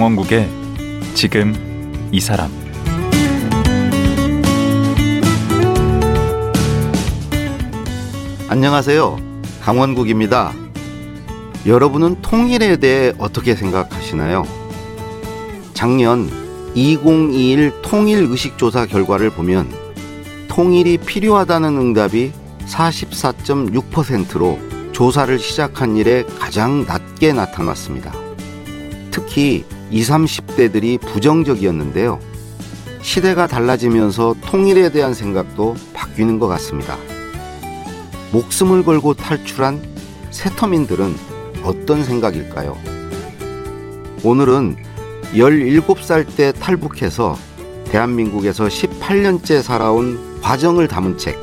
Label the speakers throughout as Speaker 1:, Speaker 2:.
Speaker 1: 강원국의 지금 이 사람
Speaker 2: 안녕하세요. 강원국입니다. 여러분은 통일에 대해 어떻게 생각하시나요? 작년 2021 통일 의식 조사 결과를 보면 통일이 필요하다는 응답이 44.6%로 조사를 시작한 이래 가장 낮게 나타났습니다. 특히 20, 30대들이 부정적이었는데요. 시대가 달라지면서 통일에 대한 생각도 바뀌는 것 같습니다. 목숨을 걸고 탈출한 새터민들은 어떤 생각일까요? 오늘은 17살 때 탈북해서 대한민국에서 18년째 살아온 과정을 담은 책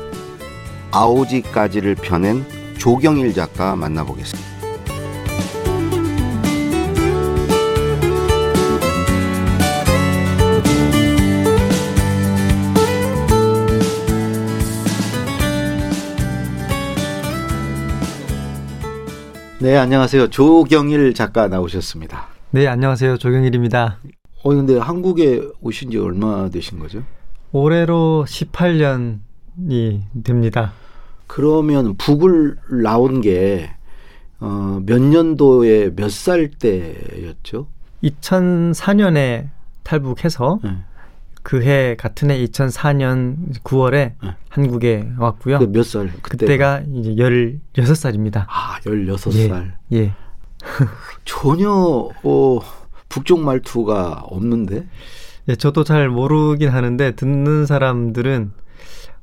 Speaker 2: 아오지까지를 펴낸 조경일 작가 만나보겠습니다. 네, 안녕하세요. 조경일 작가 나오셨습니다.
Speaker 3: 네, 안녕하세요. 조경일입니다.
Speaker 2: 어, 근데 한국에 오신 지 얼마 되신 거죠?
Speaker 3: 올해로 18년이 됩니다.
Speaker 2: 그러면 북을 나온 게, 어, 몇 년도에 몇 살 때였죠?
Speaker 3: 2004년에 탈북해서
Speaker 2: 네.
Speaker 3: 그해 같은 해 2004년 9월에
Speaker 2: 네.
Speaker 3: 한국에 왔고요.
Speaker 2: 그몇 살?
Speaker 3: 그때 가 이제 16살입니다.
Speaker 2: 아, 16살.
Speaker 3: 예. 예.
Speaker 2: 전혀, 어, 북쪽 말투가 없는데?
Speaker 3: 예, 저도 잘 모르긴 하는데 듣는 사람들은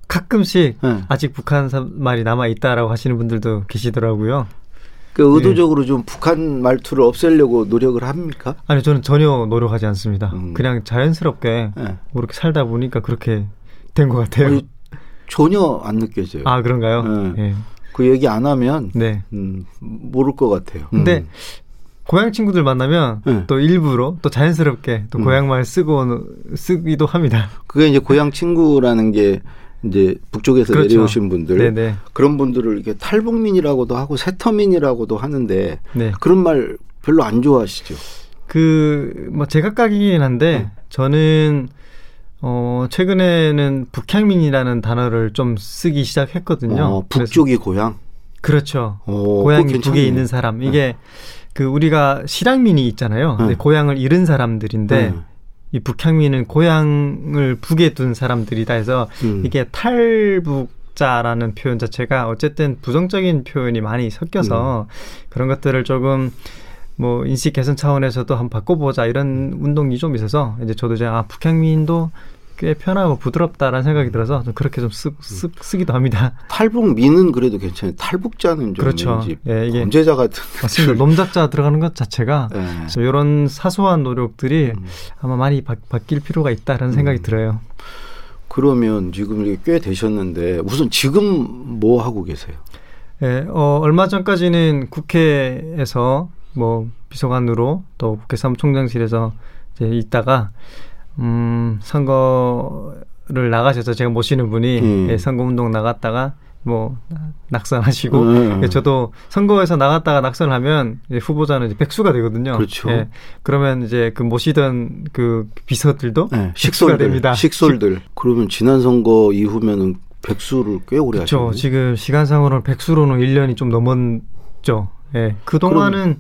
Speaker 3: 가끔씩
Speaker 2: 네.
Speaker 3: 아직 북한 사- 말이 남아 있다라고 하시는 분들도 계시더라고요.
Speaker 2: 그 의도적으로 좀 북한 말투를 없애려고 노력을 합니까?
Speaker 3: 아니 저는 전혀 노력하지 않습니다.
Speaker 2: 음.
Speaker 3: 그냥 자연스럽게
Speaker 2: 네.
Speaker 3: 뭐 이렇게 살다 보니까 그렇게 된 것 같아요.
Speaker 2: 아니, 전혀 안 느껴져요.
Speaker 3: 아 그런가요?
Speaker 2: 네.
Speaker 3: 예.
Speaker 2: 그 얘기 안 하면
Speaker 3: 네.
Speaker 2: 음, 모를 것 같아요.
Speaker 3: 근데
Speaker 2: 음.
Speaker 3: 고향 친구들 만나면
Speaker 2: 네.
Speaker 3: 또 일부러 또 자연스럽게 또
Speaker 2: 음.
Speaker 3: 고향 말 쓰고 쓰기도 합니다.
Speaker 2: 그게 이제 고향 친구라는 게 이제 북쪽에서
Speaker 3: 그렇죠.
Speaker 2: 내려오신 분들
Speaker 3: 네네.
Speaker 2: 그런 분들을 이렇게 탈북민이라고도 하고 세터민이라고도 하는데
Speaker 3: 네.
Speaker 2: 그런 말 별로 안 좋아하시죠.
Speaker 3: 그 뭐 제각각이긴 한데
Speaker 2: 네.
Speaker 3: 저는 어 최근에는 북향민이라는 단어를 좀 쓰기 시작했거든요.
Speaker 2: 어, 북쪽이 고향.
Speaker 3: 그렇죠.
Speaker 2: 어, 그거
Speaker 3: 고향이
Speaker 2: 괜찮네.
Speaker 3: 북에 있는 사람. 이게 그 우리가 실향민이 있잖아요. 근데
Speaker 2: 네.
Speaker 3: 고향을 잃은 사람들인데
Speaker 2: 네.
Speaker 3: 이 북향민은 고향을 북에 둔 사람들이다 해서
Speaker 2: 음.
Speaker 3: 이게 탈북 자라는 표현 자체가 어쨌든 부정적인 표현이 많이 섞여서
Speaker 2: 음.
Speaker 3: 그런 것들을 조금 뭐 인식 개선 차원에서도 한번 바꿔보자 이런 운동이 좀 있어서 이제 저도 이제 아 북향민도 꽤 편하고 부드럽다라는 생각이 들어서 좀 그렇게 좀 쓰, 쓰, 쓰기도 합니다.
Speaker 2: 탈북민은 그래도 괜찮아요. 탈북자는 좀
Speaker 3: 그렇죠. 예, 이게
Speaker 2: 범죄자 같은.
Speaker 3: 맞습니다. 놈작자 들어가는 것 자체가
Speaker 2: 예.
Speaker 3: 이런 사소한 노력들이
Speaker 2: 음.
Speaker 3: 아마 많이 바, 바뀔 필요가 있다라는 생각이 들어요.
Speaker 2: 그러면 지금 이게 꽤 되셨는데 우선 지금 뭐 하고 계세요?
Speaker 3: 예, 어, 얼마 전까지는 국회에서 뭐 비서관으로 또 국회 사무총장실에서 이제 있다가 음, 선거를 나가셔서 제가 모시는 분이
Speaker 2: 음.
Speaker 3: 예, 선거운동 나갔다가 뭐 낙선하시고
Speaker 2: 음.
Speaker 3: 예, 저도 선거에서 나갔다가 낙선하면 이제 후보자는 이제 백수가 되거든요.
Speaker 2: 그렇죠.
Speaker 3: 예, 그러면 이제 그 모시던 그 비서들도
Speaker 2: 네, 식솔들,
Speaker 3: 됩니다.
Speaker 2: 식솔들. 그러면 지난 선거 이후면은 백수를 꽤 오래
Speaker 3: 그렇죠.
Speaker 2: 하셨네요.
Speaker 3: 지금 시간상으로는 백수로는 1년이 좀 넘었죠. 예. 그동안은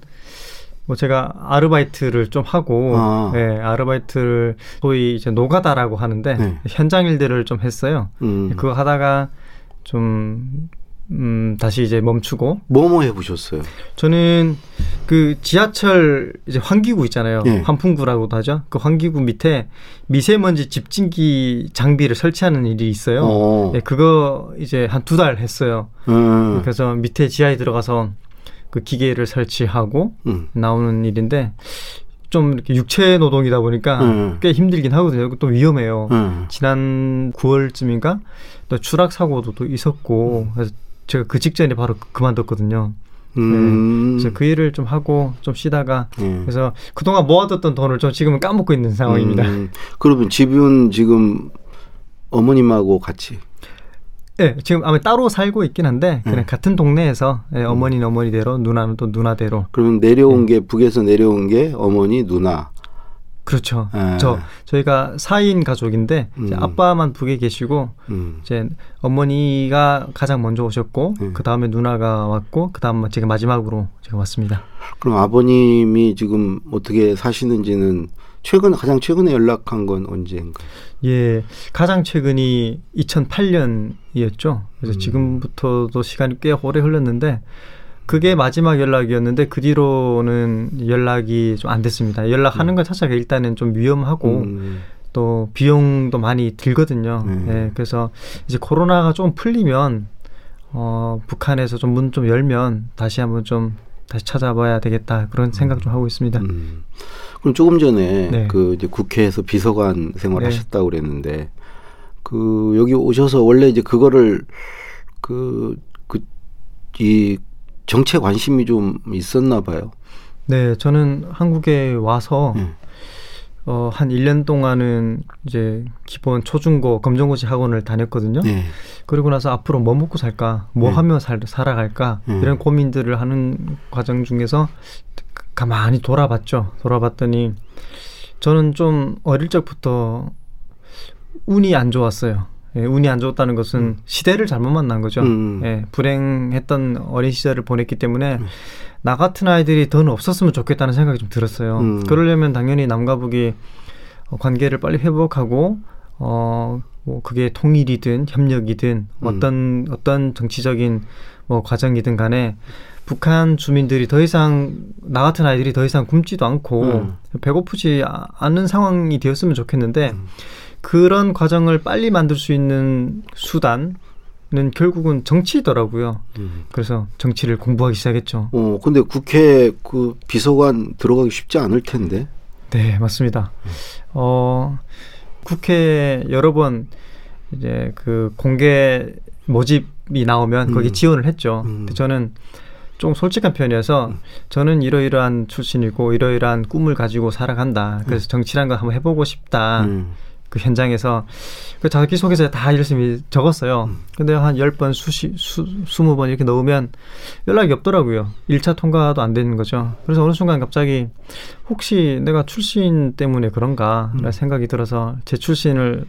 Speaker 3: 뭐 제가 아르바이트를 좀 하고
Speaker 2: 아.
Speaker 3: 예, 아르바이트를 소위 이제 노가다라고 하는데
Speaker 2: 네.
Speaker 3: 현장 일들을 좀 했어요.
Speaker 2: 음.
Speaker 3: 그거 하다가 좀 음, 다시 이제 멈추고
Speaker 2: 뭐뭐 해보셨어요?
Speaker 3: 저는 그 지하철 이제 환기구 있잖아요.
Speaker 2: 예.
Speaker 3: 환풍구라고도 하죠. 그 환기구 밑에 미세먼지 집진기 장비를 설치하는 일이 있어요.
Speaker 2: 어.
Speaker 3: 예, 그거 이제 한 두 달 했어요.
Speaker 2: 음.
Speaker 3: 그래서 밑에 지하에 들어가서 그 기계를 설치하고
Speaker 2: 음.
Speaker 3: 나오는 일인데 좀 이렇게 육체 노동이다 보니까
Speaker 2: 음.
Speaker 3: 꽤 힘들긴 하거든요. 또 위험해요.
Speaker 2: 음.
Speaker 3: 지난 9월쯤인가 또 추락 사고도 또 있었고 그래서 제가 그 직전에 바로 그만뒀거든요.
Speaker 2: 음.
Speaker 3: 그래서 그 일을 좀 하고 좀 쉬다가
Speaker 2: 예.
Speaker 3: 그래서 그동안 모아뒀던 돈을 좀 지금은 까먹고 있는 상황입니다.
Speaker 2: 음. 그러면 집은 지금 어머님하고 같이.
Speaker 3: 네, 지금 아마 따로 살고 있긴 한데 그냥
Speaker 2: 음.
Speaker 3: 같은 동네에서 예, 어머니는 어머니대로 누나는 또 누나대로
Speaker 2: 그러면 내려온 게 북에서 내려온 게 어머니 누나.
Speaker 3: 그렇죠.
Speaker 2: 예.
Speaker 3: 저 저희가 4인 가족인데
Speaker 2: 음.
Speaker 3: 아빠만 북에 계시고
Speaker 2: 음.
Speaker 3: 이제 어머니가 가장 먼저 오셨고
Speaker 2: 음.
Speaker 3: 그 다음에 누나가 왔고 그 다음 제가 마지막으로 제가 왔습니다.
Speaker 2: 그럼 아버님이 지금 어떻게 사시는지는 최근 가장 최근에 연락한 건 언제인가요?
Speaker 3: 예, 가장 최근이 2008년이었죠. 그래서
Speaker 2: 음.
Speaker 3: 지금부터도 시간이 꽤 오래 흘렀는데 그게 마지막 연락이었는데 그 뒤로는 연락이 좀 안 됐습니다. 연락하는 것 자체가 일단은 좀 위험하고
Speaker 2: 음.
Speaker 3: 또 비용도 많이 들거든요.
Speaker 2: 네.
Speaker 3: 예, 그래서 이제 코로나가 좀 풀리면 어, 북한에서 좀 문좀 열면 다시 한번 좀 다시 찾아봐야 되겠다 그런 생각 좀 하고 있습니다.
Speaker 2: 음. 그럼 조금 전에
Speaker 3: 네.
Speaker 2: 그 이제 국회에서 비서관
Speaker 3: 네.
Speaker 2: 생활하셨다고 그랬는데 그 여기 오셔서 원래 이제 그거를 그 그 이 정치에 관심이 좀 있었나 봐요.
Speaker 3: 네, 저는 한국에 와서
Speaker 2: 네.
Speaker 3: 어, 한 1년 동안은 이제 기본 초중고 검정고시 학원을 다녔거든요.
Speaker 2: 네.
Speaker 3: 그리고 나서 앞으로 뭐 먹고 살까, 뭐
Speaker 2: 네.
Speaker 3: 하며 살, 살아갈까
Speaker 2: 네.
Speaker 3: 이런 고민들을 하는 과정 중에서 가만히 돌아봤죠. 돌아봤더니 저는 좀 어릴 적부터 운이 안 좋았어요. 예, 운이 안 좋았다는 것은 시대를 잘못 만난 거죠.
Speaker 2: 음.
Speaker 3: 예, 불행했던 어린 시절을 보냈기 때문에 나 같은 아이들이 더는 없었으면 좋겠다는 생각이 좀 들었어요.
Speaker 2: 음.
Speaker 3: 그러려면 당연히 남과 북이 어, 관계를 빨리 회복하고 어, 뭐 그게 통일이든 협력이든
Speaker 2: 음.
Speaker 3: 어떤 어떤 정치적인 뭐 과정이든 간에 북한 주민들이 더 이상 나 같은 아이들이 더 이상 굶지도 않고
Speaker 2: 음.
Speaker 3: 배고프지 아- 않는 상황이 되었으면 좋겠는데
Speaker 2: 음.
Speaker 3: 그런 과정을 빨리 만들 수 있는 수단은 결국은 정치더라고요.
Speaker 2: 음.
Speaker 3: 그래서 정치를 공부하기 시작했죠.
Speaker 2: 어 근데 국회 그 비서관 들어가기 쉽지 않을 텐데.
Speaker 3: 네, 맞습니다. 어, 국회 여러 번 이제 그 공개 모집이 나오면 거기
Speaker 2: 음.
Speaker 3: 지원을 했죠.
Speaker 2: 음.
Speaker 3: 근데 저는 좀 솔직한 편이어서 저는 이러이러한 출신이고 이러이러한 꿈을 가지고 살아간다. 그래서 정치란 걸 한번 해보고 싶다.
Speaker 2: 음.
Speaker 3: 그 현장에서 그 자기소개서에 다 열심히 적었어요. 근데 한 열번 수시, 수, 스무 번 이렇게 넣으면 연락이 없더라고요. 일차 통과도 안 되는 거죠. 그래서 어느 순간 갑자기 혹시 내가 출신 때문에 그런가 라는 생각이 들어서 제 출신을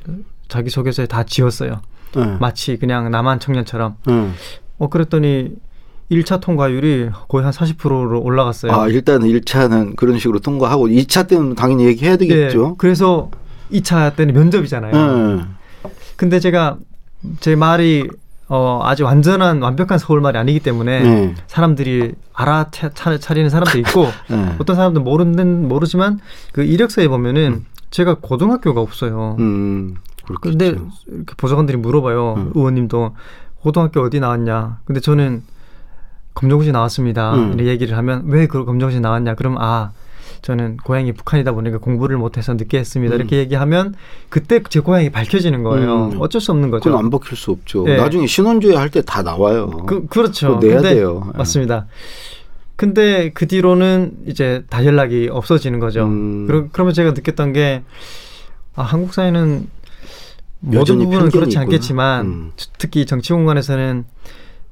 Speaker 3: 자기소개서에 다 지웠어요.
Speaker 2: 네.
Speaker 3: 마치 그냥 남한 청년처럼.
Speaker 2: 네.
Speaker 3: 어, 그랬더니 일차 통과율이 거의 한 40%로 올라갔어요.
Speaker 2: 아 일단 1차는 그런 식으로 통과하고 2차 때는 당연히 얘기해야 되겠죠.
Speaker 3: 네, 그래서 2차 때는 면접이잖아요.
Speaker 2: 네.
Speaker 3: 근데 제가 제 말이 어, 아주 완전한 완벽한 서울말이 아니기 때문에
Speaker 2: 네.
Speaker 3: 사람들이 알아차리는 사람도 있고
Speaker 2: 네.
Speaker 3: 어떤 사람들 모르는 모르지만 그 이력서에 보면은 제가 고등학교가 없어요.
Speaker 2: 음.
Speaker 3: 근데 이렇게 보좌관들이 물어봐요.
Speaker 2: 음.
Speaker 3: 의원님도 고등학교 어디 나왔냐? 근데 저는 검정고시 나왔습니다.
Speaker 2: 음.
Speaker 3: 이렇게 얘기를 하면 왜 그 검정고시 나왔냐? 그럼 아 저는 고향이 북한이다 보니까 공부를 못해서 늦게 했습니다.
Speaker 2: 음.
Speaker 3: 이렇게 얘기하면 그때 제 고향이 밝혀지는 거예요.
Speaker 2: 음.
Speaker 3: 어쩔 수 없는 거죠.
Speaker 2: 그건 안 벗길 수 없죠.
Speaker 3: 네.
Speaker 2: 나중에 신원조회 할 때 다 나와요.
Speaker 3: 그, 그렇죠.
Speaker 2: 내야
Speaker 3: 근데-
Speaker 2: 돼요. 예.
Speaker 3: 맞습니다. 근데 그 뒤로는 이제 다 연락이 없어지는 거죠.
Speaker 2: 음.
Speaker 3: 그러, 그러면 제가 느꼈던 게, 아, 한국 사회는 모든 부분은 그렇지
Speaker 2: 있구나.
Speaker 3: 않겠지만,
Speaker 2: 음.
Speaker 3: 특히 정치 공간에서는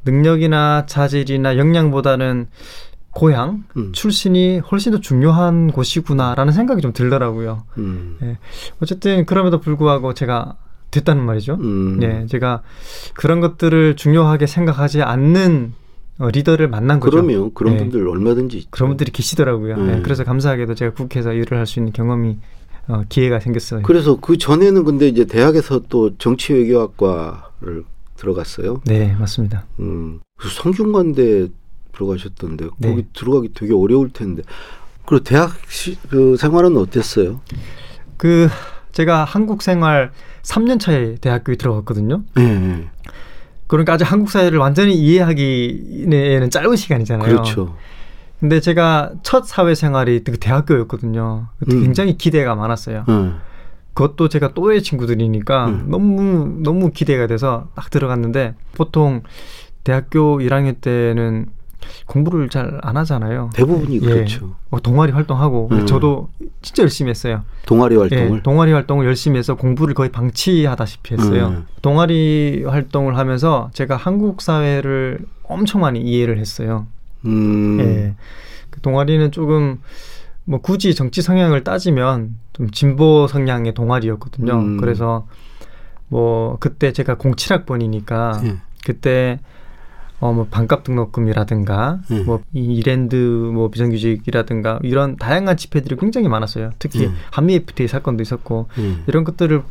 Speaker 3: 능력이나 자질이나 역량보다는 고향,
Speaker 2: 음.
Speaker 3: 출신이 훨씬 더 중요한 곳이구나라는 생각이 좀 들더라고요.
Speaker 2: 음.
Speaker 3: 예. 어쨌든 그럼에도 불구하고 제가 됐다는 말이죠.
Speaker 2: 음.
Speaker 3: 예, 제가 그런 것들을 중요하게 생각하지 않는 어, 리더를 만난 거죠.
Speaker 2: 그러면 그런
Speaker 3: 예.
Speaker 2: 분들 얼마든지 있죠.
Speaker 3: 그런 분들이 계시더라고요.
Speaker 2: 음.
Speaker 3: 예, 그래서 감사하게도 제가 국회에서 일을 할 수 있는 경험이 어, 기회가 생겼어요.
Speaker 2: 그래서 그 전에는 근데 이제 대학에서 또 정치외교학과를 들어갔어요.
Speaker 3: 네, 맞습니다.
Speaker 2: 음. 성균관대 들어가셨던데
Speaker 3: 네.
Speaker 2: 거기 들어가기 되게 어려울 텐데. 그리고 대학 시, 그 생활은 어땠어요?
Speaker 3: 그 제가 한국 생활 3년 차에 대학교에 들어갔거든요.
Speaker 2: 네.
Speaker 3: 그러니까 아직 한국 사회를 완전히 이해하기에는 짧은 시간이잖아요.
Speaker 2: 그렇죠.
Speaker 3: 근데 제가 첫 사회 생활이 그 대학교였거든요.
Speaker 2: 음.
Speaker 3: 굉장히 기대가 많았어요.
Speaker 2: 네.
Speaker 3: 그것도 제가 또래 친구들이니까
Speaker 2: 음.
Speaker 3: 너무 너무 기대가 돼서 딱 들어갔는데 보통 대학교 1학년 때는 공부를 잘 안 하잖아요.
Speaker 2: 대부분이
Speaker 3: 예.
Speaker 2: 그렇죠.
Speaker 3: 뭐 동아리 활동하고
Speaker 2: 음.
Speaker 3: 저도 진짜 열심히 했어요.
Speaker 2: 동아리 활동을.
Speaker 3: 예, 동아리 활동을 열심히 해서 공부를 거의 방치하다시피 했어요.
Speaker 2: 음.
Speaker 3: 동아리 활동을 하면서 제가 한국 사회를 엄청 많이 이해를 했어요.
Speaker 2: 음.
Speaker 3: 예. 그 동아리는 조금 뭐 굳이 정치 성향을 따지면 좀 진보 성향의 동아리였거든요.
Speaker 2: 음.
Speaker 3: 그래서 뭐 그때 제가 07학번이니까
Speaker 2: 예.
Speaker 3: 그때 어 뭐 반값 등록금이라든가
Speaker 2: 예.
Speaker 3: 뭐이 이랜드 뭐 비정규직이라든가 이런 다양한 집회들이 굉장히 많았어요. 특히
Speaker 2: 예.
Speaker 3: 한미 FTA 사건도 있었고
Speaker 2: 예.
Speaker 3: 이런 것들을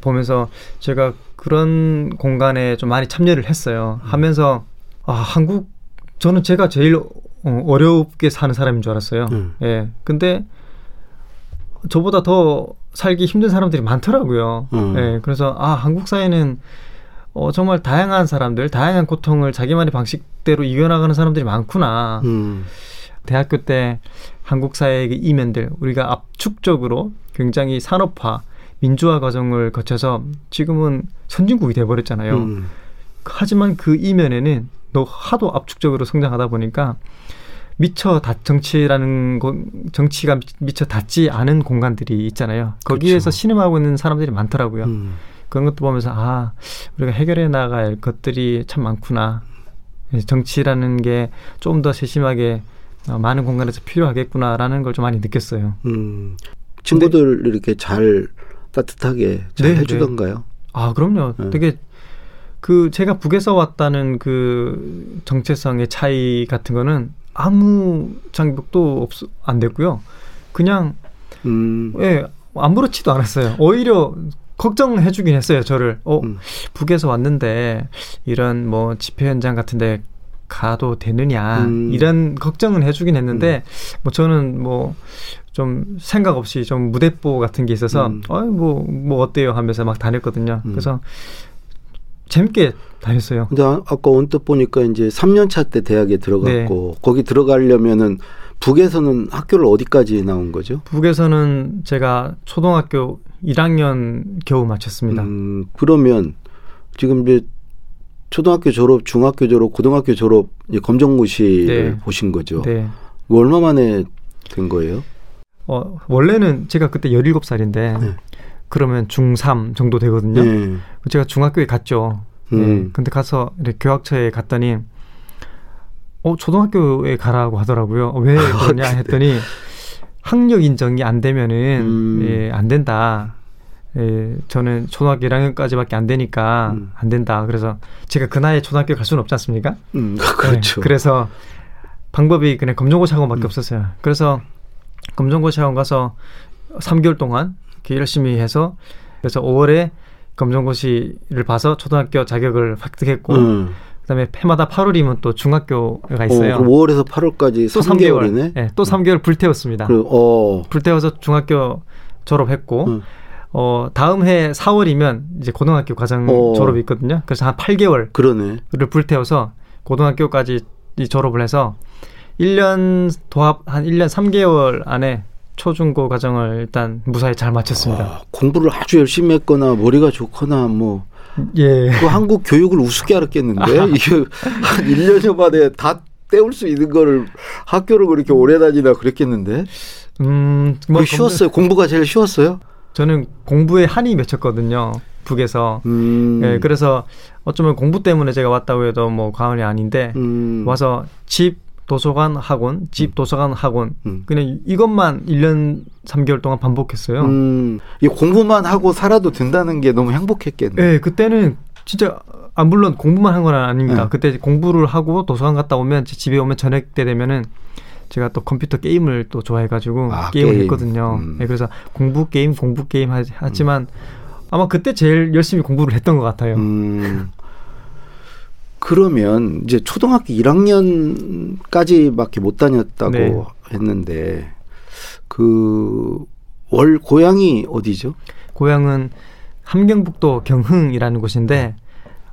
Speaker 3: 보면서 제가 그런 공간에 좀 많이 참여를 했어요. 하면서 아 한국 저는 제가 제일 어, 어렵게 사는 사람인 줄 알았어요.
Speaker 2: 음.
Speaker 3: 예. 근데 저보다 더 살기 힘든 사람들이 많더라고요.
Speaker 2: 음.
Speaker 3: 예. 그래서 아 한국 사회는 어, 정말 다양한 사람들, 다양한 고통을 자기만의 방식대로 이겨나가는 사람들이 많구나.
Speaker 2: 음.
Speaker 3: 대학교 때 한국 사회의 그 이면들 우리가 압축적으로 굉장히 산업화, 민주화 과정을 거쳐서 지금은 선진국이 돼 버렸잖아요.
Speaker 2: 음.
Speaker 3: 하지만 그 이면에는 너 하도 압축적으로 성장하다 보니까 미처 다 정치라는 거, 정치가 미- 미처 닿지 않은 공간들이 있잖아요. 거기에서
Speaker 2: 그렇죠.
Speaker 3: 신음하고 있는 사람들이 많더라고요.
Speaker 2: 음.
Speaker 3: 그런 것도 보면서 아 우리가 해결해 나갈 것들이 참 많구나. 예, 정치라는 게 좀 더 세심하게 어, 많은 공간에서 필요하겠구나라는 걸 좀 많이 느꼈어요.
Speaker 2: 음. 친구들 이렇게 잘 따뜻하게 잘
Speaker 3: 네,
Speaker 2: 해주던가요?
Speaker 3: 아 그럼요.
Speaker 2: 네.
Speaker 3: 되게 그 제가 북에서 왔다는 그 정체성의 차이 같은 거는 아무 장벽도 없, 안 됐고요. 그냥
Speaker 2: 음.
Speaker 3: 예 아무렇지도 않았어요. 오히려 걱정해 주긴 했어요. 저를 어
Speaker 2: 음.
Speaker 3: 북에서 왔는데 이런 뭐 집회 현장 같은 데 가도 되느냐
Speaker 2: 음.
Speaker 3: 이런 걱정은 해주긴 했는데 뭐 저는 뭐 좀 생각 없이 좀 무대뽀 같은 게 있어서
Speaker 2: 음.
Speaker 3: 어이 뭐뭐 어때요 하면서 막 다녔거든요.
Speaker 2: 음.
Speaker 3: 그래서 재밌게 다녔어요.
Speaker 2: 근데 아- 아까 언뜻 보니까 이제 3년차 때 대학에 들어갔고 거기 들어가려면은 북에서는 학교를 어디까지 나온 거죠?
Speaker 3: 북에서는 제가 초등학교 1학년 겨우 마쳤습니다.
Speaker 2: 음, 그러면 지금 이제 초등학교 졸업, 중학교 졸업, 고등학교 졸업 검정고시를
Speaker 3: 네.
Speaker 2: 보신 거죠.
Speaker 3: 네.
Speaker 2: 얼마 만에 된 거예요?
Speaker 3: 어, 원래는 제가 그때 17살인데
Speaker 2: 네.
Speaker 3: 그러면 중3 정도 되거든요.
Speaker 2: 네.
Speaker 3: 제가 중학교에 갔죠.
Speaker 2: 음.
Speaker 3: 네. 근데 가서 교학처에 갔더니 어 초등학교에 가라고 하더라고요. 어, 왜 그러냐 했더니 학력 인정이 안 되면은
Speaker 2: 음.
Speaker 3: 예, 안 된다. 예, 저는 초등학교 1학년까지밖에 안 되니까
Speaker 2: 음.
Speaker 3: 안 된다. 그래서 제가 그 나이에 초등학교 갈 수는 없지 않습니까?
Speaker 2: 음, 그렇죠.
Speaker 3: 네, 그래서 방법이 그냥 검정고시 학원밖에
Speaker 2: 음.
Speaker 3: 없었어요. 그래서 검정고시 학원 가서 3개월 동안 이렇게 열심히 해서 그래서 5월에 검정고시를 봐서 초등학교 자격을 획득했고
Speaker 2: 음.
Speaker 3: 그다음에 해마다 8월이면 또 중학교가 있어요.
Speaker 2: 어, 그럼 5월에서 8월까지
Speaker 3: 또
Speaker 2: 3개월이네.
Speaker 3: 3개월. 네, 또 3개월 불태웠습니다.
Speaker 2: 그, 어,
Speaker 3: 불태워서 중학교 졸업했고
Speaker 2: 음.
Speaker 3: 어 다음 해 4월이면 이제 고등학교 과정
Speaker 2: 어.
Speaker 3: 졸업이 있거든요. 그래서 한 8개월
Speaker 2: 그러네.
Speaker 3: 를 불태워서 고등학교까지 이 졸업을 해서 1년 도합 한 1년 3개월 안에 초중고 과정을 일단 무사히 잘 마쳤습니다.
Speaker 2: 아, 공부를 아주 열심히 했거나 머리가 좋거나 뭐,
Speaker 3: 예.
Speaker 2: 그 한국 교육을 우습게 알았겠는데 이게 한 1년여 만에 다 때울 수 있는 거를 학교를 그렇게 오래 다니나 그랬겠는데
Speaker 3: 음, 뭐뭐
Speaker 2: 쉬웠어요. 공부가 제일 쉬웠어요.
Speaker 3: 저는 공부에 한이 맺혔거든요. 북에서.
Speaker 2: 음.
Speaker 3: 예, 그래서 어쩌면 공부 때문에 제가 왔다고 해도 뭐 과언이 아닌데
Speaker 2: 음.
Speaker 3: 와서 집 도서관 학원, 집 도서관 학원
Speaker 2: 음.
Speaker 3: 그냥 이것만 1년 3개월 동안 반복했어요.
Speaker 2: 음. 이 공부만 하고 살아도 된다는 게 너무 행복했겠네.
Speaker 3: 예, 그때는 진짜 아 물론 공부만 한 건 아닙니다.
Speaker 2: 네.
Speaker 3: 그때 공부를 하고 도서관 갔다 오면 집에 오면 저녁 때 되면은 제가 또 컴퓨터 게임을 또 좋아해가지고
Speaker 2: 아,
Speaker 3: 게임을
Speaker 2: 게임.
Speaker 3: 했거든요.
Speaker 2: 음.
Speaker 3: 예, 그래서 공부 게임, 공부 게임 하, 하지만 아마 그때 제일 열심히 공부를 했던 것 같아요.
Speaker 2: 음. 그러면 이제 초등학교 1학년까지밖에 못 다녔다고
Speaker 3: 네.
Speaker 2: 했는데 그 월 고향이 어디죠?
Speaker 3: 고향은 함경북도 경흥이라는 곳인데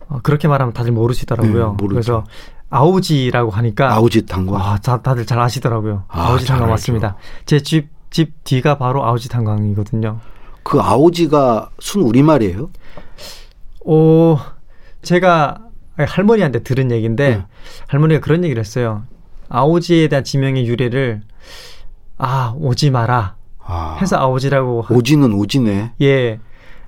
Speaker 3: 어, 그렇게 말하면 다들 모르시더라고요.
Speaker 2: 네.
Speaker 3: 그래서 아우지라고 하니까
Speaker 2: 아우지 탄광.
Speaker 3: 와, 다, 다들 잘 아시더라고요.
Speaker 2: 아,
Speaker 3: 아, 우지
Speaker 2: 잘
Speaker 3: 탄광. 맞습니다. 제 집 집 뒤가 바로 아우지 탄광이거든요.
Speaker 2: 그 아우지가 순 우리말이에요?
Speaker 3: 오, 제가 할머니한테 들은 얘기인데
Speaker 2: 네.
Speaker 3: 할머니가 그런 얘기를 했어요. 아오지에 대한 지명의 유래를 아 오지 마라
Speaker 2: 아.
Speaker 3: 해서 아오지라고 하-
Speaker 2: 오지는 오지네.
Speaker 3: 예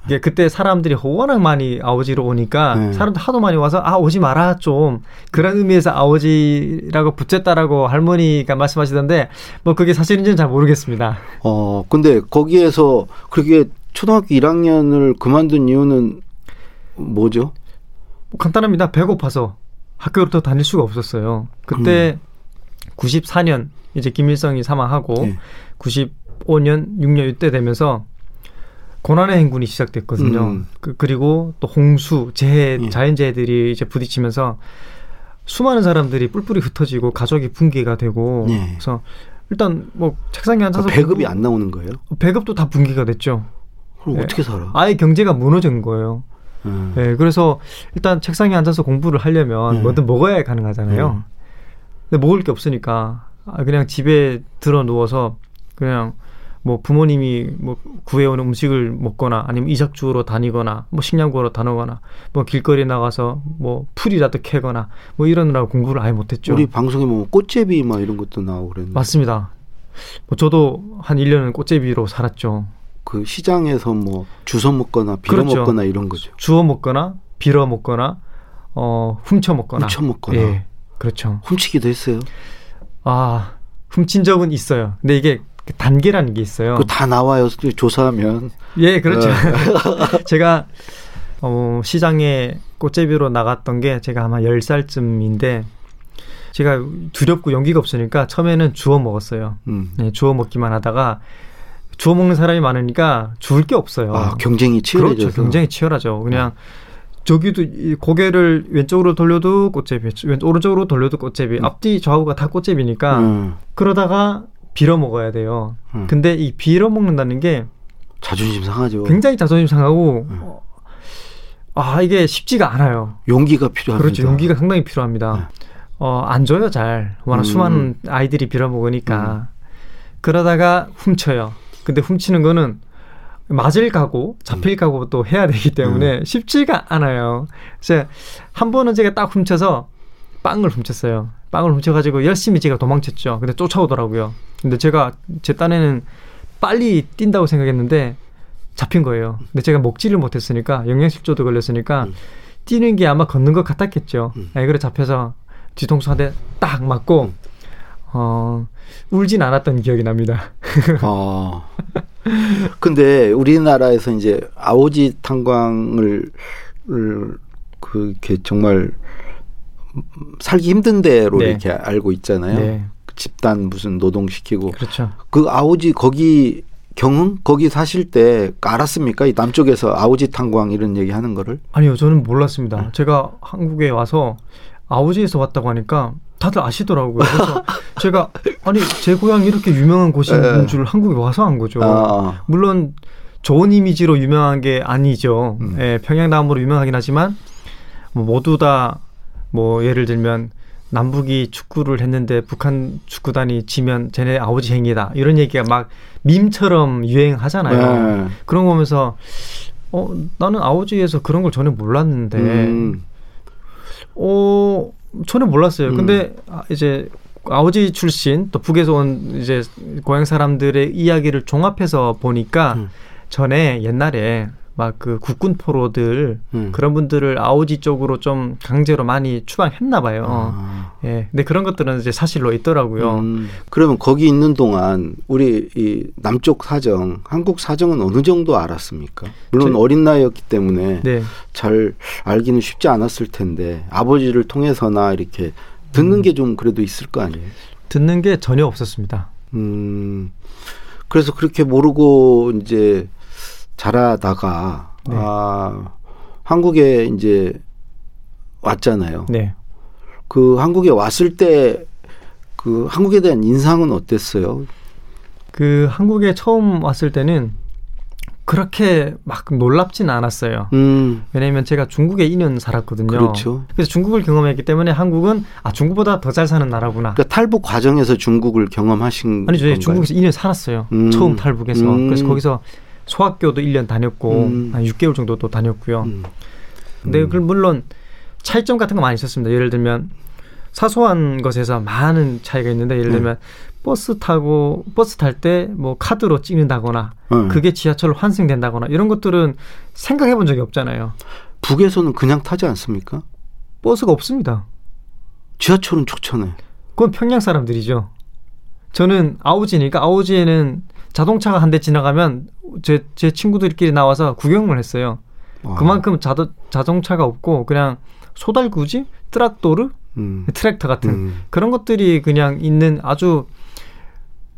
Speaker 3: 이게 그때 사람들이 워낙 많이 아오지로 오니까
Speaker 2: 네.
Speaker 3: 사람들 하도 많이 와서 아 오지 마라 좀 그런 의미에서 아오지라고 붙였다라고 할머니가 말씀하시던데 뭐 그게 사실인지는 잘 모르겠습니다.
Speaker 2: 어, 근데 거기에서 그렇게 초등학교 1학년을 그만둔 이유는 뭐죠?
Speaker 3: 뭐 간단합니다. 배고파서 더 다닐 수가 없었어요. 그때 94년 이제 김일성이 사망하고
Speaker 2: 네.
Speaker 3: 95년 6년 이때 되면서 고난의 행군이 시작됐거든요.
Speaker 2: 음.
Speaker 3: 그, 그리고 또 홍수, 재해,
Speaker 2: 예.
Speaker 3: 자연재해들이 이제 부딪히면서 수많은 사람들이 뿔뿔이 흩어지고 가족이 붕괴가 되고
Speaker 2: 예.
Speaker 3: 그래서 일단 뭐 책상에 앉아서
Speaker 2: 배급이
Speaker 3: 공부-
Speaker 2: 안 나오는 거예요?
Speaker 3: 배급도 다 붕괴가 됐죠.
Speaker 2: 그럼
Speaker 3: 네.
Speaker 2: 어떻게 살아?
Speaker 3: 아예 경제가 무너진 거예요.
Speaker 2: 음.
Speaker 3: 예, 그래서 일단 책상에 앉아서 공부를 하려면
Speaker 2: 네.
Speaker 3: 뭐든 먹어야 가능하잖아요. 근데 먹을 게 없으니까 아, 그냥 집에 들어 누워서 그냥 뭐 부모님이 뭐 구해오는 음식을 먹거나 아니면 이삭 주우러 다니거나 뭐 식량 구하러 다니거나 뭐 길거리 나가서 뭐 풀이라도 캐거나 뭐 이러느라고 공부를 아예 못했죠.
Speaker 2: 우리 방송에 뭐 꽃제비 막 이런 것도 나오고 그랬는데
Speaker 3: 맞습니다. 뭐 저도 한 1년은 꽃제비로 살았죠.
Speaker 2: 그 시장에서 뭐 주워 먹거나 빌어
Speaker 3: 그렇죠.
Speaker 2: 먹거나 이런 거죠.
Speaker 3: 주워 먹거나 빌어 먹거나 어 훔쳐 먹거나
Speaker 2: 훔쳐 먹거나.
Speaker 3: 예. 그렇죠.
Speaker 2: 훔치기도 했어요.
Speaker 3: 아, 훔친 적은 있어요. 근데 이게 그 단계라는 게 있어요.
Speaker 2: 다 나와요. 조사하면.
Speaker 3: 예, 그렇죠.
Speaker 2: 네.
Speaker 3: 제가 어, 시장에 꽃제비로 나갔던 게 제가 아마 10살쯤인데 제가 두렵고 용기가 없으니까 처음에는 주워 먹었어요.
Speaker 2: 음.
Speaker 3: 네, 주워 먹기만 하다가 주워 먹는 사람이 많으니까 주울 게 없어요.
Speaker 2: 아, 경쟁이 치열해져서.
Speaker 3: 그렇죠. 굉장히 치열하죠. 그냥 저기도 이 고개를 왼쪽으로 돌려도 꽃제비, 왼 오른쪽으로 돌려도 꽃제비,
Speaker 2: 음.
Speaker 3: 앞뒤 좌우가 다 꽃제비니까
Speaker 2: 음.
Speaker 3: 그러다가 빌어 먹어야 돼요.
Speaker 2: 음.
Speaker 3: 근데 이 빌어 먹는다는 게
Speaker 2: 자존심 상하죠.
Speaker 3: 굉장히 자존심 상하고
Speaker 2: 음.
Speaker 3: 어, 아 이게 쉽지가 않아요.
Speaker 2: 용기가 필요합니다.
Speaker 3: 그렇죠. 용기가 상당히 필요합니다. 어, 안 줘요 잘. 워낙
Speaker 2: 음.
Speaker 3: 수많은 아이들이 빌어 먹으니까 그러다가 훔쳐요. 근데 훔치는 거는 맞을 각오, 잡힐 각오 또 해야 되기 때문에
Speaker 2: 음.
Speaker 3: 쉽지가 않아요. 그래서 한 번은 제가 딱 훔쳐서 빵을 훔쳤어요. 빵을 훔쳐가지고 열심히 제가 도망쳤죠. 근데 쫓아오더라고요. 근데 제가 제 딴에는 빨리 뛴다고 생각했는데 잡힌 거예요. 근데 제가 먹지를 못했으니까 영양실조도 걸렸으니까
Speaker 2: 음.
Speaker 3: 뛰는 게 아마 걷는 것 같았겠죠.
Speaker 2: 음.
Speaker 3: 예, 그래 잡혀서 뒤통수 한 대 딱 맞고
Speaker 2: 음.
Speaker 3: 어 울진 않았던 기억이 납니다.
Speaker 2: 어. 근데 우리나라에서 이제 아오지 탄광을 을 그렇게 정말 살기 힘든 데로
Speaker 3: 네.
Speaker 2: 이렇게 알고 있잖아요.
Speaker 3: 네,
Speaker 2: 집단 무슨 노동시키고
Speaker 3: 그렇죠.
Speaker 2: 그 아오지 거기 경흥 거기 사실 때 알았습니까? 이 남쪽에서 아오지 탄광 이런 얘기 하는 거를
Speaker 3: 아니요, 저는 몰랐습니다.
Speaker 2: 네.
Speaker 3: 제가 한국에 와서 아우지에서 왔다고 하니까 다들 아시더라고요. 그래서 제가 아니 제 고향 이렇게 유명한 곳인
Speaker 2: 네.
Speaker 3: 줄 한국에 와서 한 거죠.
Speaker 2: 아,
Speaker 3: 물론 좋은 이미지로 유명한 게 아니죠.
Speaker 2: 음.
Speaker 3: 예, 평양다음으로 유명하긴 하지만 뭐 모두 다 뭐 예를 들면 남북이 축구를 했는데 북한 축구단이 지면 쟤네 아버지 행위다 이런 얘기가 막 밈처럼 유행하잖아요.
Speaker 2: 네.
Speaker 3: 그런 거 보면서 어 나는 아우지에서 그런 걸 전혀 몰랐는데
Speaker 2: 음,
Speaker 3: 어 전혀 몰랐어요.
Speaker 2: 음.
Speaker 3: 근데 아, 이제 아우지 출신 또 북에서 온 이제 고향 사람들의 이야기를 종합해서 보니까
Speaker 2: 음.
Speaker 3: 전에 옛날에 막 그 국군 포로들
Speaker 2: 음.
Speaker 3: 그런 분들을 아우지 쪽으로 좀 강제로 많이 추방했나 봐요.
Speaker 2: 아.
Speaker 3: 예. 근데 그런 것들은 이제 사실로 있더라고요.
Speaker 2: 음, 그러면 거기 있는 동안 우리 이 남쪽 사정, 한국 사정은 어느 정도 알았습니까? 물론
Speaker 3: 저-
Speaker 2: 어린 나이였기 때문에
Speaker 3: 네.
Speaker 2: 잘 알기는 쉽지 않았을 텐데 아버지를 통해서나 이렇게 듣는
Speaker 3: 음.
Speaker 2: 게좀 그래도 있을 거 아니에요.
Speaker 3: 듣는 게 전혀 없었습니다.
Speaker 2: 음, 그래서 그렇게 모르고 이제 자라다가
Speaker 3: 네.
Speaker 2: 아 한국에 이제 왔잖아요.
Speaker 3: 네.
Speaker 2: 그 한국에 왔을 때 그 한국에 대한 인상은 어땠어요?
Speaker 3: 그 한국에 처음 왔을 때는 그렇게 막 놀랍진 않았어요.
Speaker 2: 음,
Speaker 3: 왜냐면 제가 중국에 2년 살았거든요.
Speaker 2: 그렇죠.
Speaker 3: 그래서 중국을 경험했기 때문에 한국은 아 중국보다 더 잘 사는 나라구나.
Speaker 2: 그러니까 탈북 과정에서 중국을 경험하신
Speaker 3: 아니죠. 예,
Speaker 2: 건가요?
Speaker 3: 중국에서 2년 살았어요.
Speaker 2: 음.
Speaker 3: 처음 탈북해서.
Speaker 2: 음.
Speaker 3: 그래서 거기서 소학교도 1년 다녔고
Speaker 2: 음.
Speaker 3: 한 6개월 정도 또 다녔고요.
Speaker 2: 음.
Speaker 3: 근데
Speaker 2: 음.
Speaker 3: 그 물론 차이점 같은 거 많이 있었습니다. 예를 들면 사소한 것에서 많은 차이가 있는데 예를 들면 버스 타고 버스 탈 때 뭐 카드로 찍는다거나
Speaker 2: 응.
Speaker 3: 그게 지하철로 환승된다거나 이런 것들은 생각해 본 적이 없잖아요.
Speaker 2: 북에서는 그냥 타지 않습니까?
Speaker 3: 버스가 없습니다.
Speaker 2: 지하철은 좋잖아요.
Speaker 3: 그건 평양 사람들이죠. 저는 아우지니까 아우지에는 자동차가 한 대 지나가면 제, 제 친구들끼리 나와서 구경을 했어요.
Speaker 2: 와.
Speaker 3: 그만큼 자도, 자동차가 없고 그냥 소달구지, 트락도르,
Speaker 2: 음.
Speaker 3: 트랙터 같은
Speaker 2: 음.
Speaker 3: 그런 것들이 그냥 있는 아주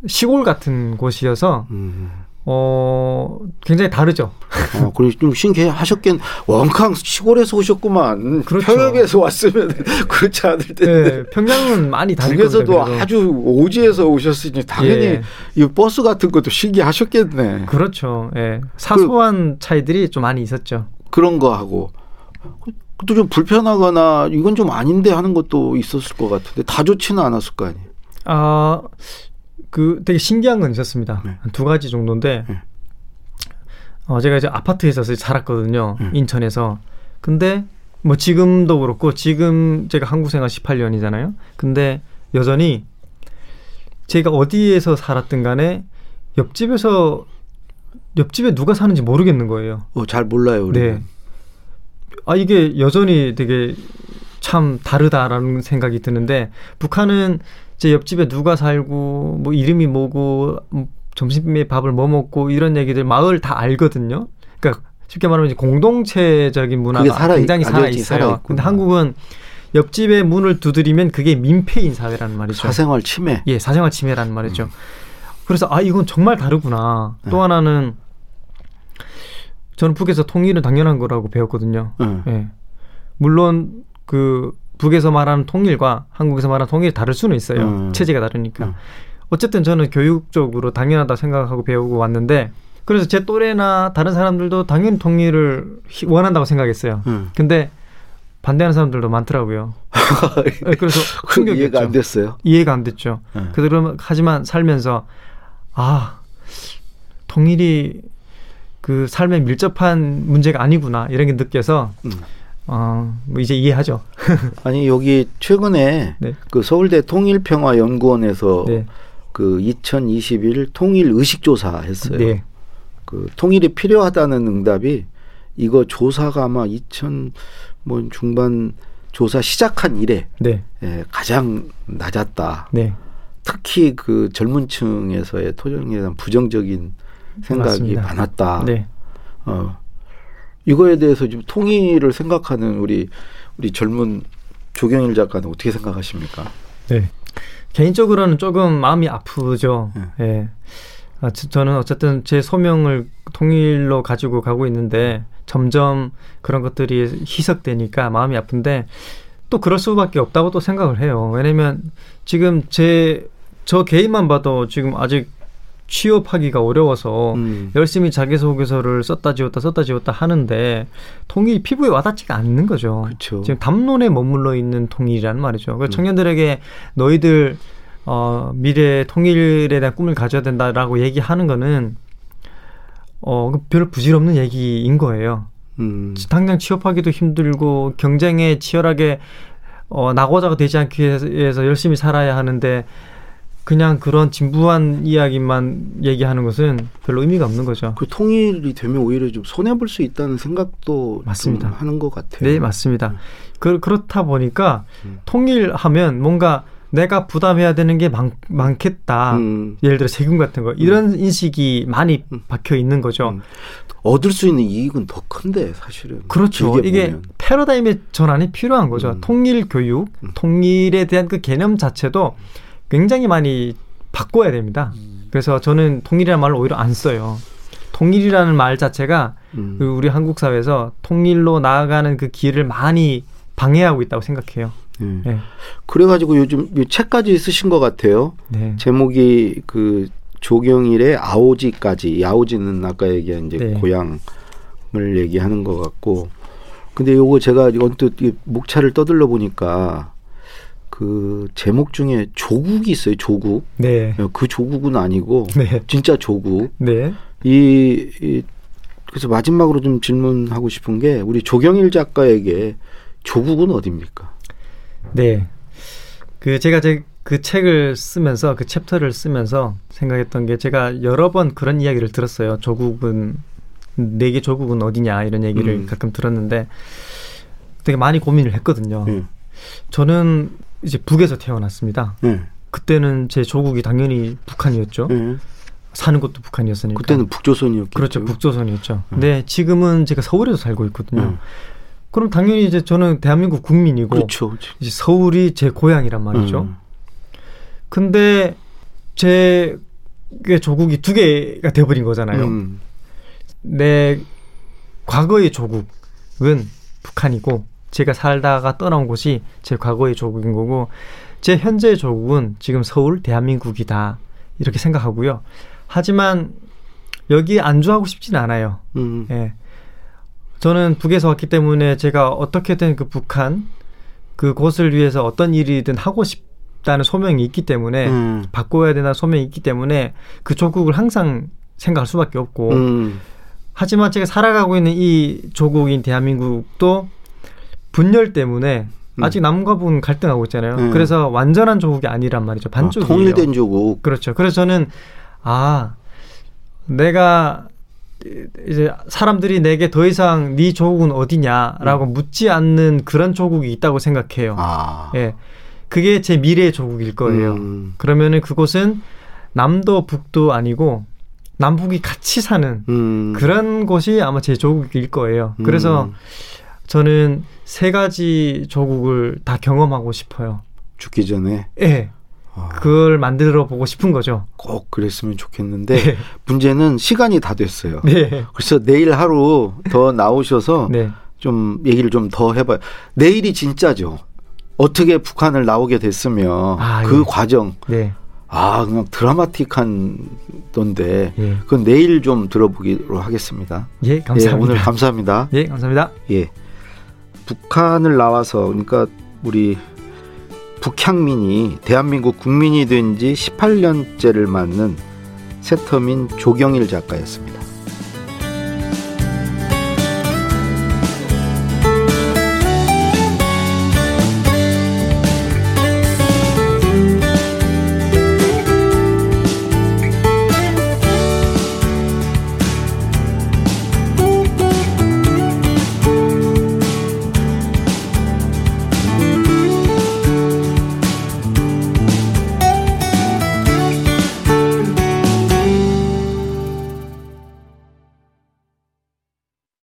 Speaker 3: 시골 같은 곳이어서
Speaker 2: 음.
Speaker 3: 어 굉장히 다르죠.
Speaker 2: 어, 그래 좀 신기하셨겠. 원캉 시골에서 오셨구만.
Speaker 3: 그렇죠.
Speaker 2: 평양에서 왔으면 그렇지 않을 텐데.
Speaker 3: 네, 평양은 많이 다를
Speaker 2: 북에서도. 아주 오지에서 오셨으니 당연히
Speaker 3: 예.
Speaker 2: 이 버스 같은 것도 신기하셨겠네.
Speaker 3: 그렇죠. 예. 사소한 차이들이 좀 많이 있었죠.
Speaker 2: 그런 거 하고 그것도 좀 불편하거나 이건 좀 아닌데 하는 것도 있었을 것 같은데 다 좋지는 않았을 거 아니에요.
Speaker 3: 아, 그 되게 신기한 건 있었습니다.
Speaker 2: 네.
Speaker 3: 한두 가지 정도인데,
Speaker 2: 네.
Speaker 3: 어, 제가 이제 아파트에서 살았거든요.
Speaker 2: 네.
Speaker 3: 인천에서. 근데 뭐 지금도 그렇고, 지금 제가 한국 생활 18년이잖아요. 근데 여전히 제가 어디에서 살았든 간에 옆집에서 옆집에 누가 사는지 모르겠는 거예요.
Speaker 2: 어, 잘 몰라요 우리.
Speaker 3: 네. 아 이게 여전히 되게 참 다르다라는 생각이 드는데 북한은 제 옆집에 누가 살고 뭐 이름이 뭐고 음, 점심에 밥을 뭐 먹고 이런 얘기들 마을 다 알거든요. 그러니까 쉽게 말하면 이제 공동체적인 문화가
Speaker 2: 살아 있-
Speaker 3: 굉장히 살아 있어요. 근데 한국은 옆집의 문을 두드리면 그게 민폐인 사회라는 말이죠.
Speaker 2: 사생활 침해.
Speaker 3: 예, 사생활 침해라는 말이죠. 그래서 아 이건 정말 다르구나. 또
Speaker 2: 네.
Speaker 3: 하나는 저는 북에서 통일은 당연한 거라고 배웠거든요.
Speaker 2: 응.
Speaker 3: 예. 물론 그 북에서 말하는 통일과 한국에서 말하는 통일이 다를 수는 있어요.
Speaker 2: 음.
Speaker 3: 체제가 다르니까.
Speaker 2: 음.
Speaker 3: 어쨌든 저는 교육적으로 당연하다 생각하고 배우고 왔는데 그래서 제 또래나 다른 사람들도 당연히 통일을 히- 원한다고 생각했어요.
Speaker 2: 응.
Speaker 3: 근데 반대하는 사람들도 많더라고요. 예, 그래서
Speaker 2: 그
Speaker 3: 충격이었죠.
Speaker 2: 이해가 안 됐어요.
Speaker 3: 이해가 안 됐죠.
Speaker 2: 응.
Speaker 3: 그러면 하지만 살면서 아 통일이 그 삶에 밀접한 문제가 아니구나 이런 게 느껴서
Speaker 2: 음.
Speaker 3: 어뭐 이제 이해하죠.
Speaker 2: 아니 여기 최근에
Speaker 3: 네.
Speaker 2: 그 서울대 통일평화연구원에서
Speaker 3: 네.
Speaker 2: 그2021 통일 의식 조사 했어요.
Speaker 3: 네.
Speaker 2: 그 통일이 필요하다는 응답이 이거 조사가 아마 2000뭐 중반 조사 시작한 이래
Speaker 3: 네.
Speaker 2: 예, 가장 낮았다.
Speaker 3: 네.
Speaker 2: 특히 그 젊은층에서의 토종에 대한 부정적인 생각이
Speaker 3: 맞습니다.
Speaker 2: 많았다.
Speaker 3: 네.
Speaker 2: 어. 이거에 대해서 지금 통일을 생각하는 우리 우리 젊은 조경일 작가는 어떻게 생각하십니까?
Speaker 3: 네. 개인적으로는 조금 마음이 아프죠.
Speaker 2: 네.
Speaker 3: 예. 아, 저- 저는 어쨌든 제 소명을 통일로 가지고 가고 있는데 점점 그런 것들이 희석되니까 마음이 아픈데 또 그럴 수밖에 없다고 또 생각을 해요. 왜냐면 지금 제 저 개인만 봐도 지금 아직 취업하기가 어려워서
Speaker 2: 음.
Speaker 3: 열심히 자기소개서를 썼다 지웠다 썼다 지웠다 하는데 통일이 피부에 와닿지가 않는 거죠.
Speaker 2: 그렇죠.
Speaker 3: 지금 담론에 머물러 있는 통일이라는 말이죠. 그
Speaker 2: 음.
Speaker 3: 청년들에게 너희들 어, 미래 통일에 대한 꿈을 가져야 된다라고 얘기하는 거는 어, 그별 부질없는 얘기인 거예요.
Speaker 2: 음.
Speaker 3: 당장 취업하기도 힘들고 경쟁에 치열하게 어, 나고자가 되지 않기 위해서 열심히 살아야 하는데 그냥 그런 진부한 이야기만 얘기하는 것은 별로 의미가 없는 거죠.
Speaker 2: 그 통일이 되면 오히려 좀 손해 볼 수 있다는 생각도
Speaker 3: 맞습니다.
Speaker 2: 좀 하는 것 같아요.
Speaker 3: 네, 맞습니다. 그, 그렇다 보니까
Speaker 2: 음.
Speaker 3: 통일하면 뭔가 내가 부담해야 되는 게 많, 많겠다.
Speaker 2: 음.
Speaker 3: 예를 들어 세금 같은 거 이런 인식이 많이 박혀 있는 거죠.
Speaker 2: 음. 얻을 수 있는 이익은 더 큰데 사실은.
Speaker 3: 그렇죠. 이게
Speaker 2: 보면.
Speaker 3: 패러다임의 전환이 필요한 거죠.
Speaker 2: 음.
Speaker 3: 통일 교육,
Speaker 2: 음.
Speaker 3: 통일에 대한 그 개념 자체도 굉장히 많이 바꿔야 됩니다.
Speaker 2: 음.
Speaker 3: 그래서 저는 통일이라는 말을 오히려 안 써요. 통일이라는 말 자체가
Speaker 2: 음.
Speaker 3: 그 우리 한국 사회에서 통일로 나아가는 그 길을 많이 방해하고 있다고 생각해요.
Speaker 2: 예.
Speaker 3: 네.
Speaker 2: 그래가지고 요즘 이 책까지 쓰신 것 같아요.
Speaker 3: 네.
Speaker 2: 제목이 그 조경일의 아오지까지. 이 아오지는 아까 얘기한 이제
Speaker 3: 네.
Speaker 2: 고향을 얘기하는 것 같고. 근데 요거 제가 언뜻 이 목차를 떠들러 보니까 그 제목 중에 조국이 있어요. 조국.
Speaker 3: 네.
Speaker 2: 그 조국은 아니고
Speaker 3: 네.
Speaker 2: 진짜 조국.
Speaker 3: 네.
Speaker 2: 이, 이 그래서 마지막으로 좀 질문하고 싶은 게 우리 조경일 작가에게 조국은 어디입니까?
Speaker 3: 네. 그 제가 제 그 책을 쓰면서 그 챕터를 쓰면서 생각했던 게 제가 여러 번 그런 이야기를 들었어요. 조국은 내게 조국은 어디냐 이런 얘기를
Speaker 2: 음.
Speaker 3: 가끔 들었는데 되게 많이 고민을 했거든요.
Speaker 2: 예.
Speaker 3: 저는 이제 북에서 태어났습니다.
Speaker 2: 예.
Speaker 3: 그때는 제 조국이 당연히 북한이었죠.
Speaker 2: 예.
Speaker 3: 사는 곳도 북한이었으니까.
Speaker 2: 그때는 북조선이었겠죠.
Speaker 3: 그렇죠. 북조선이었죠. 근데 지금은 제가 서울에서 살고 있거든요.
Speaker 2: 음.
Speaker 3: 그럼 당연히 이제 저는 대한민국 국민이고
Speaker 2: 그렇죠. 그렇죠.
Speaker 3: 이제 서울이 제 고향이란 말이죠.
Speaker 2: 음.
Speaker 3: 근데 제 조국이 두 개가 돼버린 거잖아요.
Speaker 2: 음.
Speaker 3: 내 과거의 조국은 북한이고 제가 살다가 떠나온 곳이 제 과거의 조국인 거고 제 현재의 조국은 지금 서울 대한민국이다 이렇게 생각하고요. 하지만 여기에 안주하고 싶진 않아요.
Speaker 2: 음.
Speaker 3: 예. 저는 북에서 왔기 때문에 제가 어떻게든 그 북한 그곳을 위해서 어떤 일이든 하고 싶다는 소명이 있기 때문에
Speaker 2: 음.
Speaker 3: 바꿔야 되나 소명이 있기 때문에 그 조국을 항상 생각할 수밖에 없고
Speaker 2: 음.
Speaker 3: 하지만 제가 살아가고 있는 이 조국인 대한민국도 분열 때문에
Speaker 2: 음.
Speaker 3: 아직 남과 북은 갈등하고 있잖아요.
Speaker 2: 음.
Speaker 3: 그래서 완전한 조국이 아니란 말이죠.
Speaker 2: 아,
Speaker 3: 반쪽이에요.
Speaker 2: 통일된 조국.
Speaker 3: 그렇죠. 그래서 저는 아 내가 이제 사람들이 내게 더 이상 네 조국은 어디냐라고 묻지 않는 그런 조국이 있다고 생각해요.
Speaker 2: 아.
Speaker 3: 예, 그게 제 미래의 조국일 거예요.
Speaker 2: 음.
Speaker 3: 그러면은 그곳은 남도 북도 아니고 남북이 같이 사는
Speaker 2: 음.
Speaker 3: 그런 곳이 아마 제 조국일 거예요. 그래서
Speaker 2: 음.
Speaker 3: 저는 세 가지 조국을 다 경험하고 싶어요.
Speaker 2: 죽기 전에
Speaker 3: 예,
Speaker 2: 아,
Speaker 3: 그걸 만들어 보고 싶은 거죠.
Speaker 2: 꼭 그랬으면 좋겠는데
Speaker 3: 네.
Speaker 2: 문제는 시간이 다 됐어요.
Speaker 3: 네.
Speaker 2: 그래서 내일 하루 더 나오셔서
Speaker 3: 네.
Speaker 2: 좀 얘기를 좀 더 해봐요. 내일이 진짜죠. 어떻게 북한을 나오게 됐으며
Speaker 3: 아,
Speaker 2: 그
Speaker 3: 예.
Speaker 2: 과정
Speaker 3: 네.
Speaker 2: 아 그냥 드라마틱한 건데
Speaker 3: 예.
Speaker 2: 그건 내일 좀 들어보기로 하겠습니다.
Speaker 3: 예, 감사합니다.
Speaker 2: 예, 오늘 감사합니다.
Speaker 3: 예, 감사합니다.
Speaker 2: 예. 북한을 나와서 그러니까 우리 북향민이 대한민국 국민이 된 지 18년째를 맞는 새터민 조경일 작가였습니다.